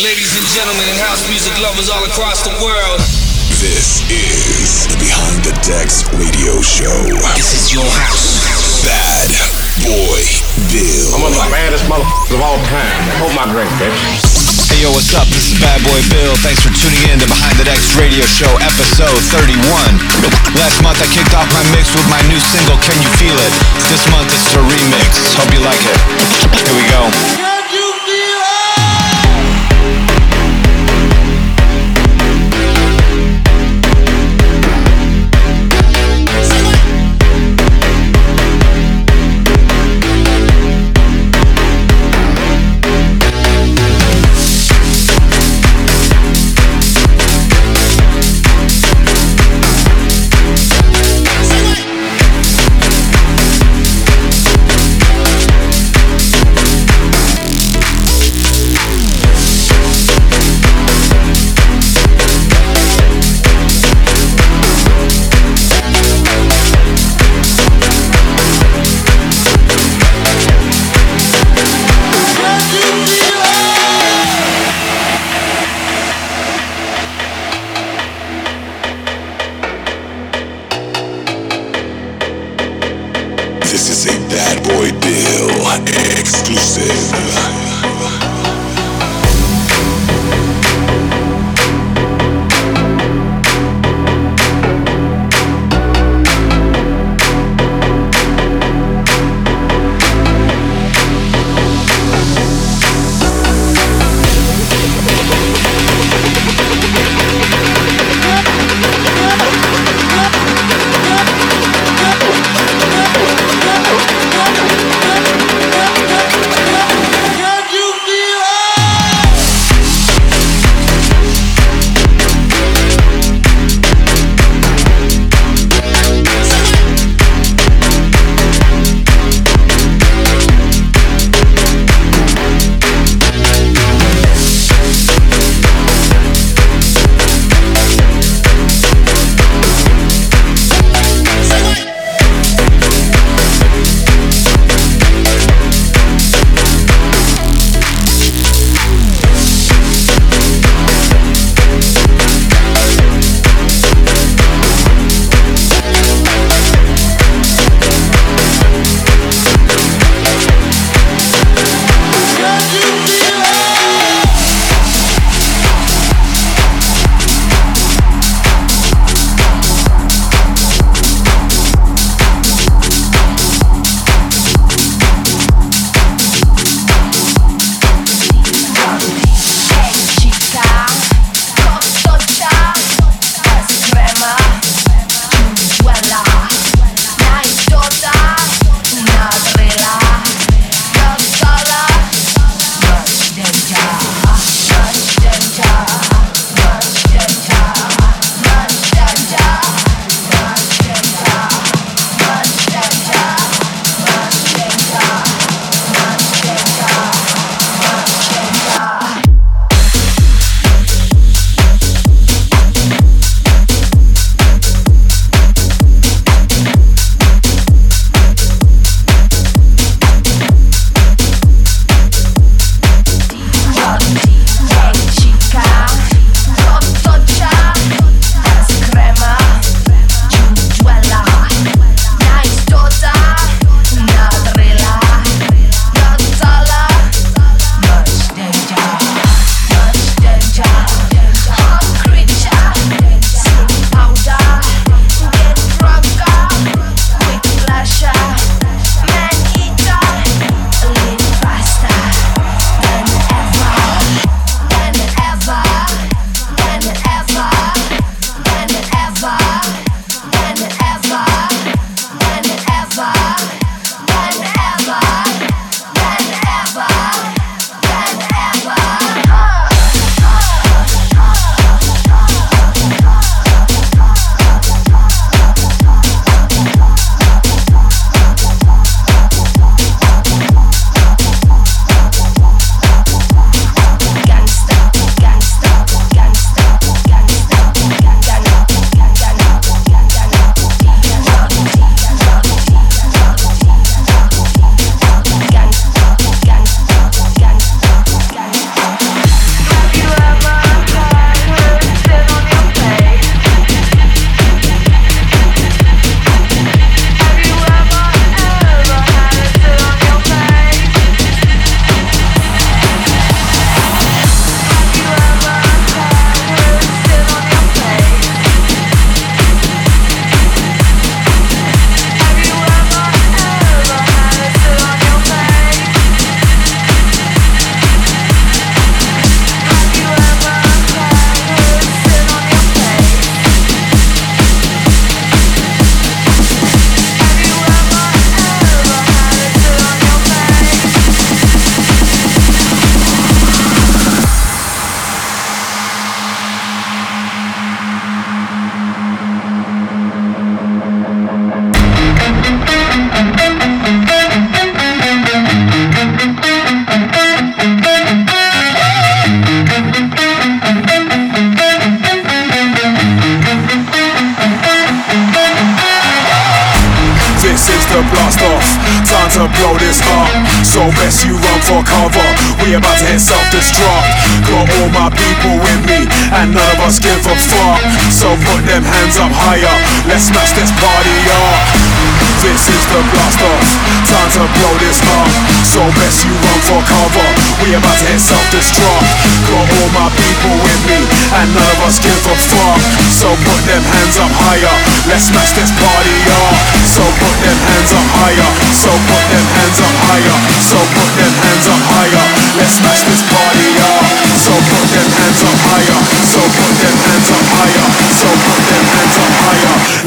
Ladies and gentlemen, and house music lovers all across the world. This is the Behind the Decks radio show. This is your house. Bad Boy Bill. I'm one of the baddest motherfuckers of all time. Hold my drink, bitch. Hey yo, what's up? This is Bad Boy Bill. Thanks for tuning in to Behind the Decks Radio Show, episode 31. Last month I kicked off my mix with my new single, Can You Feel It? This month it's a remix. Hope you like it. Here we go.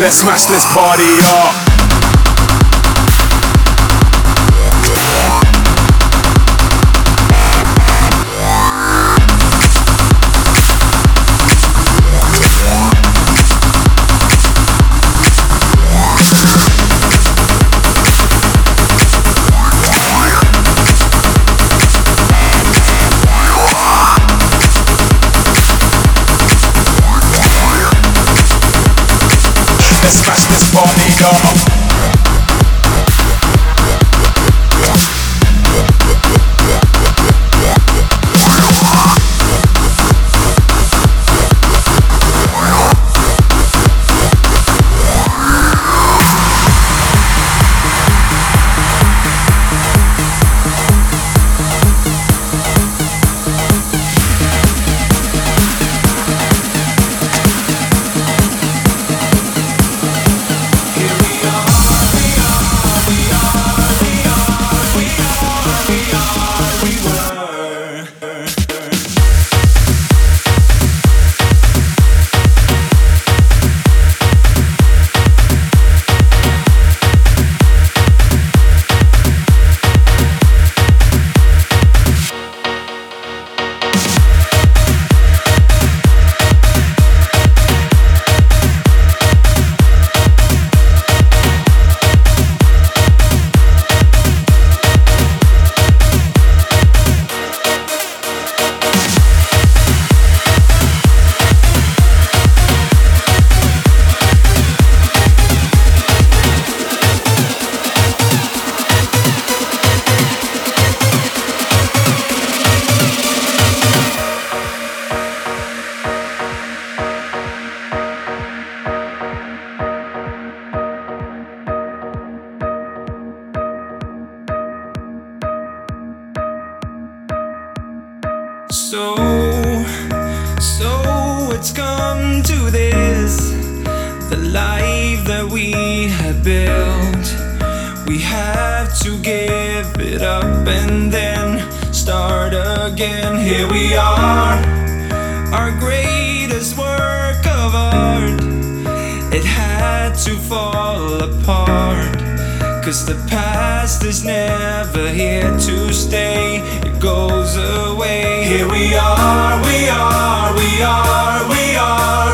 Let's smash this party up. Cause the past is never here to stay, it goes away. Here we are, we are, we are, we are.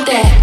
Want that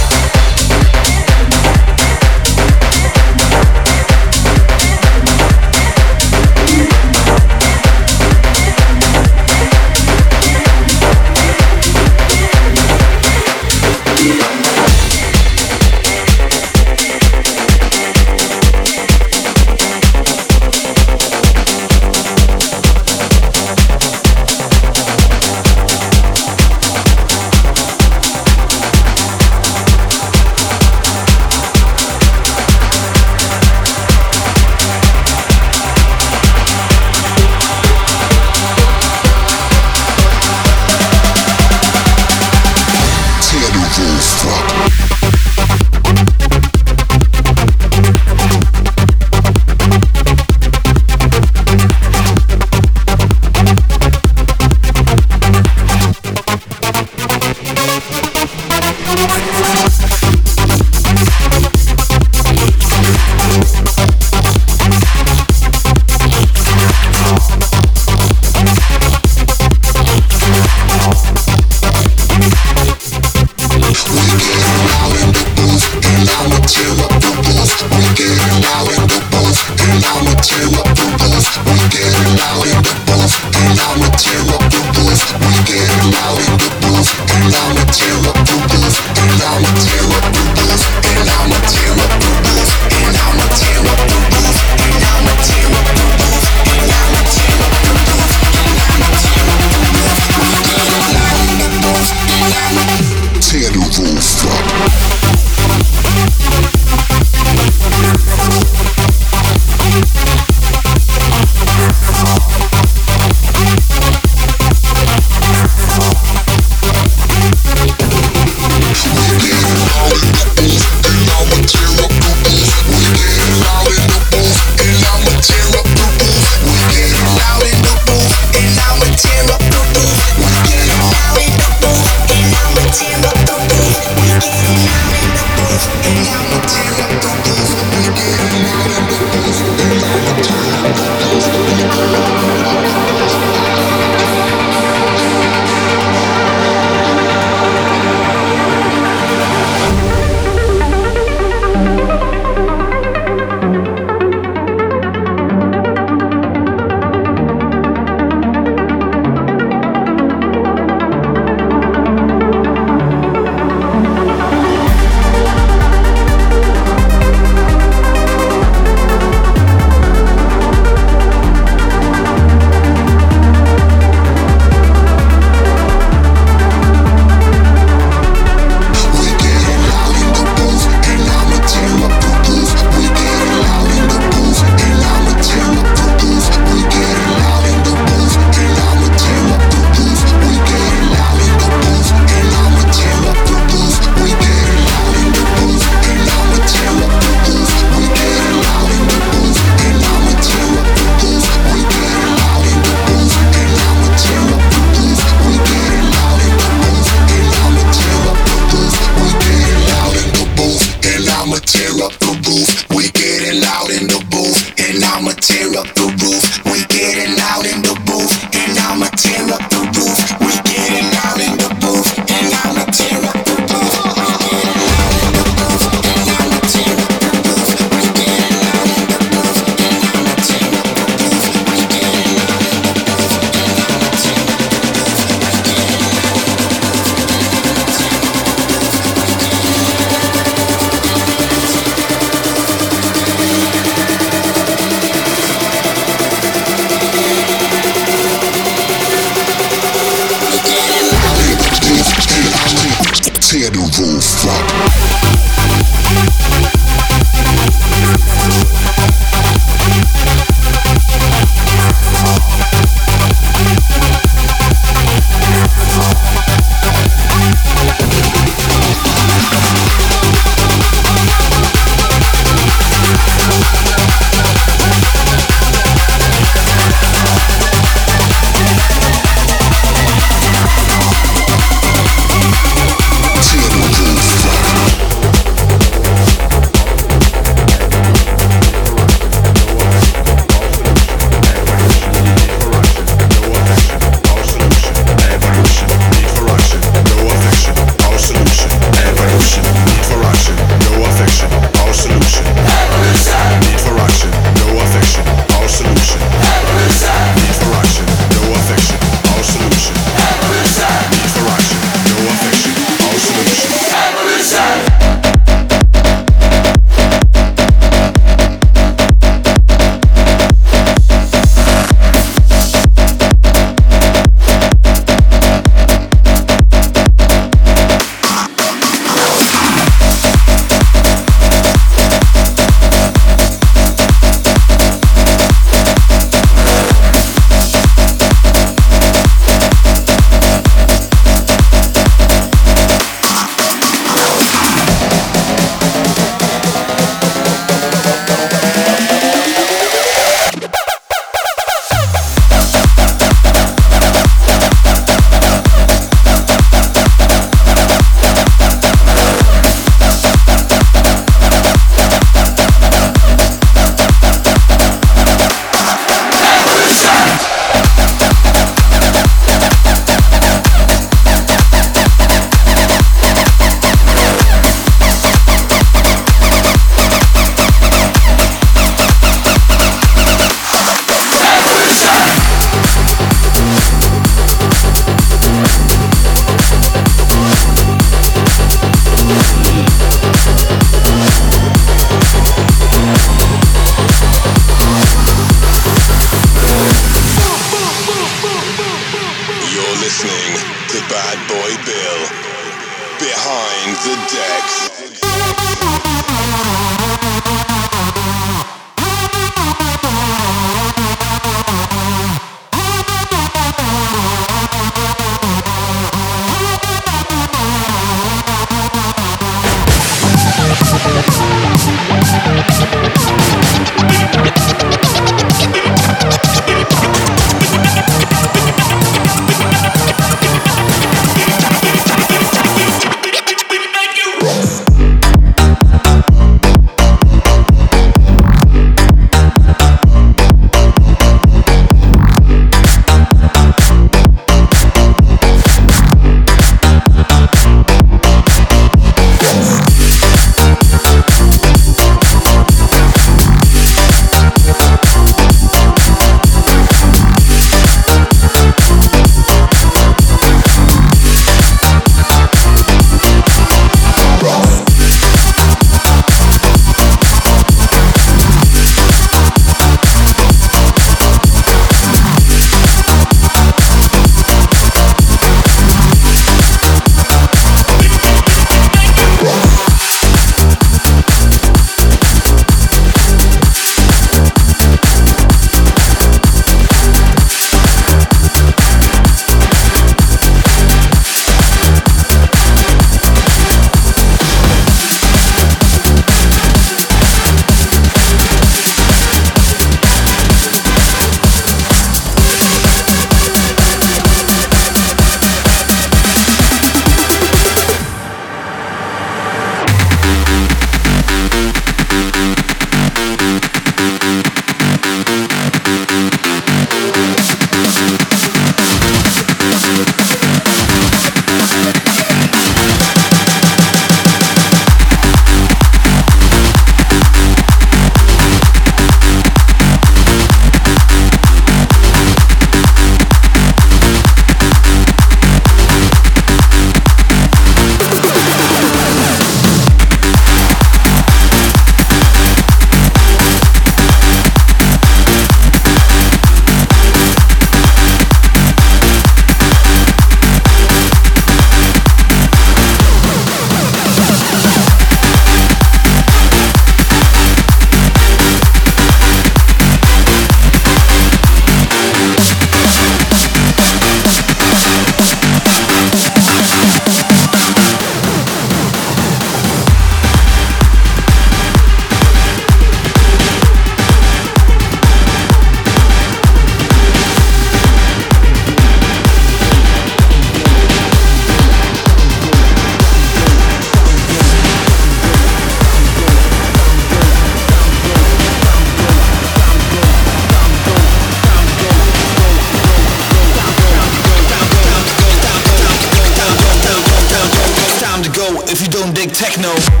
if you don't dig techno.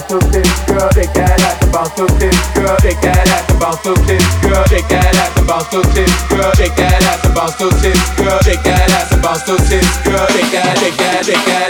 Bounce to this, girl, shake that ass and bounce to this, girl, shake that ass bounce to this, shake that ass bounce to this, shake that ass bounce to this, shake that ass shake that, shake that, shake that.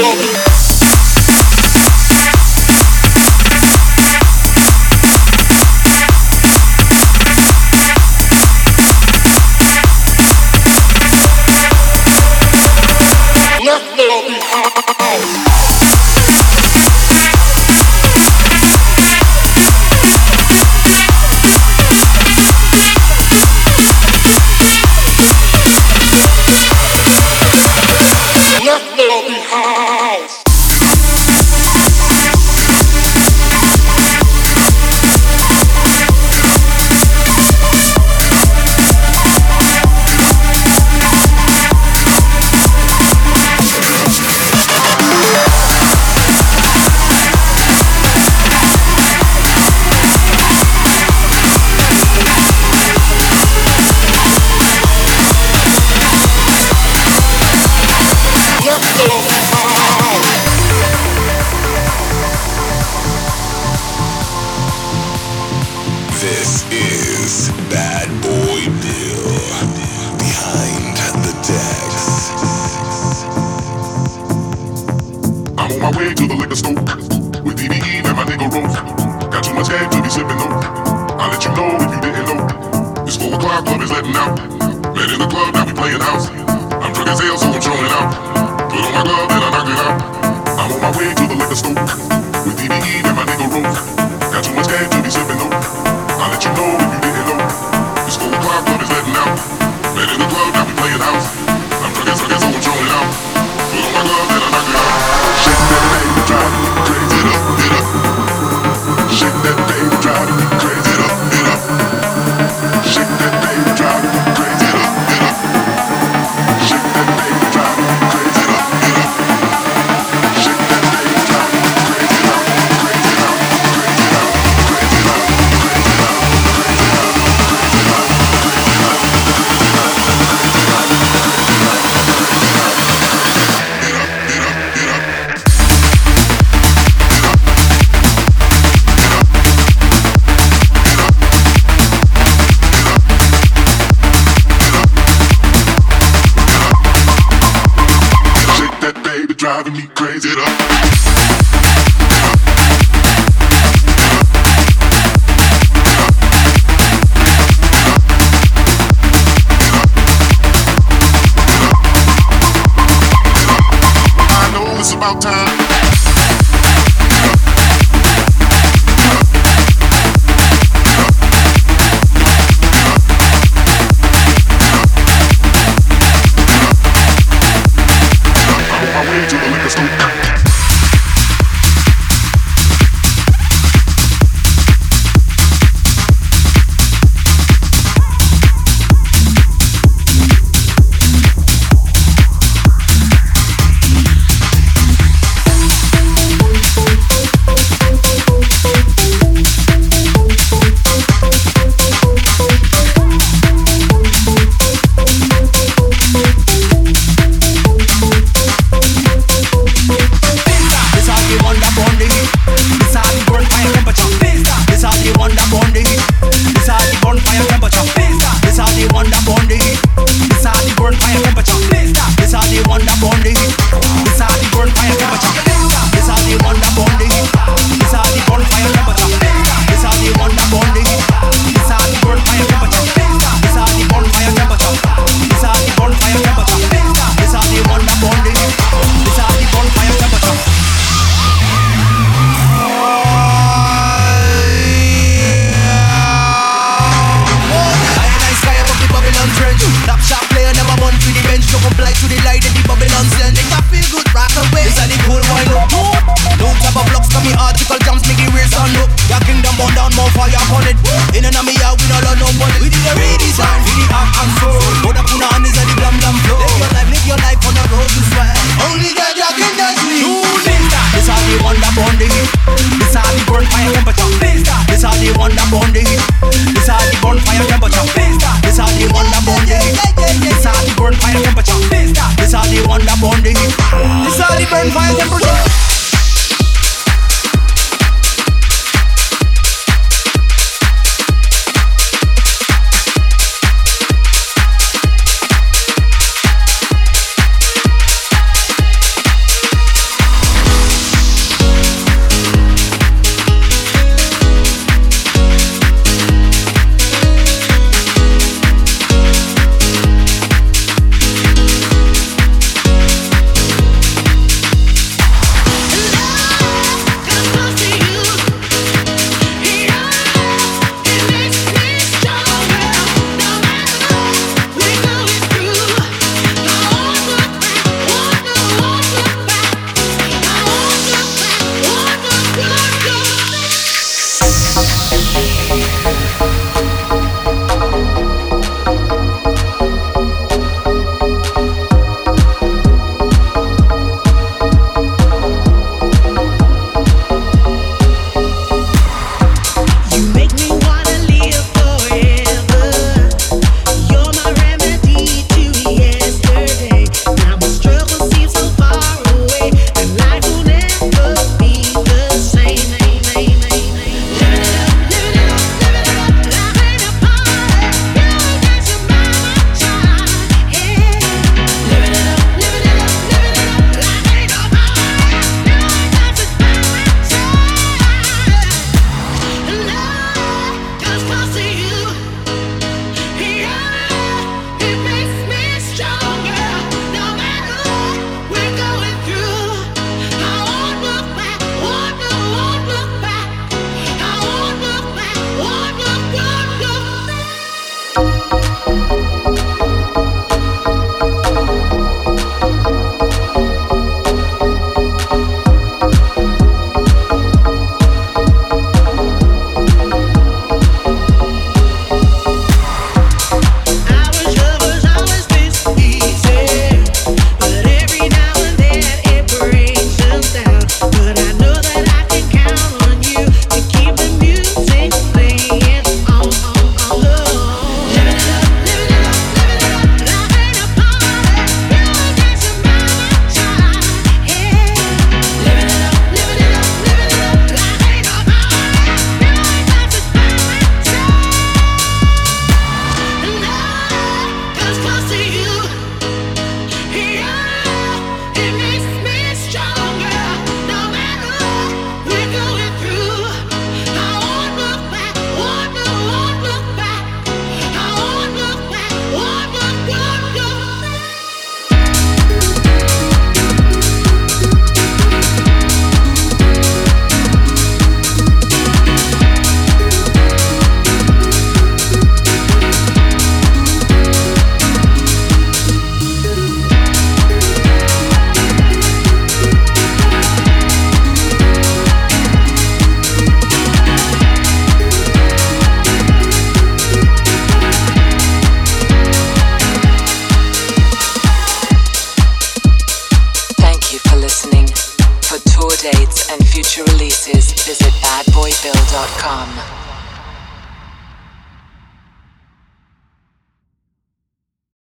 Left club, I be playing house. I'm drunk as hell, so I'm showing out. Put on my glove and I knock it out. I'm on my way to the liquor store with DBE and my nigga Roke. Got too much cash to be sipping though. I'll let you know if you. Delta.